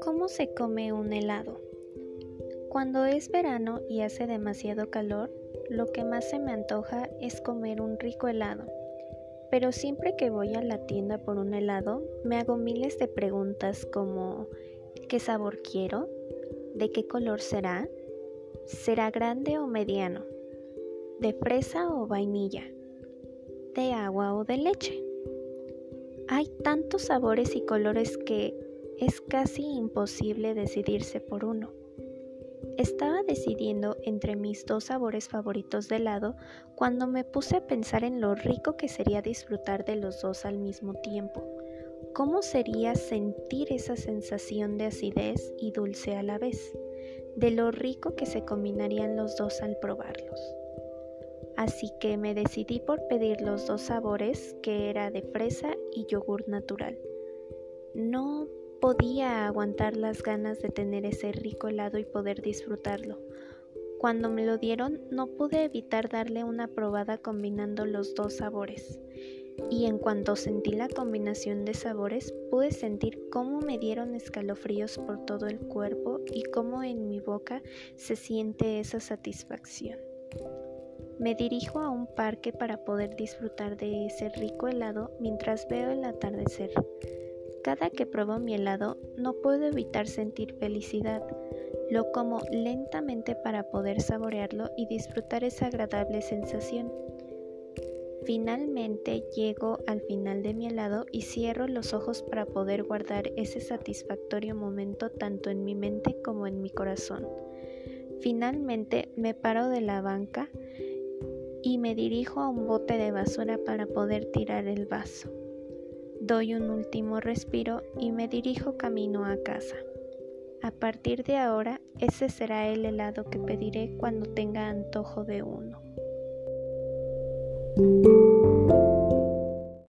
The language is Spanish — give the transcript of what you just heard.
¿Cómo se come un helado? Cuando es verano y hace demasiado calor, lo que más se me antoja es comer un rico helado. Pero siempre que voy a la tienda por un helado, me hago miles de preguntas como ¿qué sabor quiero? ¿De qué color será? ¿Será grande o mediano? ¿De fresa o vainilla? ¿De agua o de leche? Hay tantos sabores y colores que es casi imposible decidirse por uno. Estaba decidiendo entre mis dos sabores favoritos de helado cuando me puse a pensar en lo rico que sería disfrutar de los dos al mismo tiempo. ¿Cómo sería sentir esa sensación de acidez y dulce a la vez? De lo rico que se combinarían los dos al probarlos. Así que me decidí por pedir los dos sabores que era de fresa y yogur natural. No podía aguantar las ganas de tener ese rico helado y poder disfrutarlo. Cuando me lo dieron no pude evitar darle una probada combinando los dos sabores. Y en cuanto sentí la combinación de sabores, pude sentir cómo me dieron escalofríos por todo el cuerpo y cómo en mi boca se siente esa satisfacción. Me dirijo a un parque para poder disfrutar de ese rico helado mientras veo el atardecer. Cada que pruebo mi helado no puedo evitar sentir felicidad. Lo como lentamente para poder saborearlo y disfrutar esa agradable sensación. Finalmente llego al final de mi helado y cierro los ojos para poder guardar ese satisfactorio momento tanto en mi mente como en mi corazón. Finalmente me paro de la banca y me dirijo a un bote de basura para poder tirar el vaso. Doy un último respiro y me dirijo camino a casa. A partir de ahora, ese será el helado que pediré cuando tenga antojo de uno.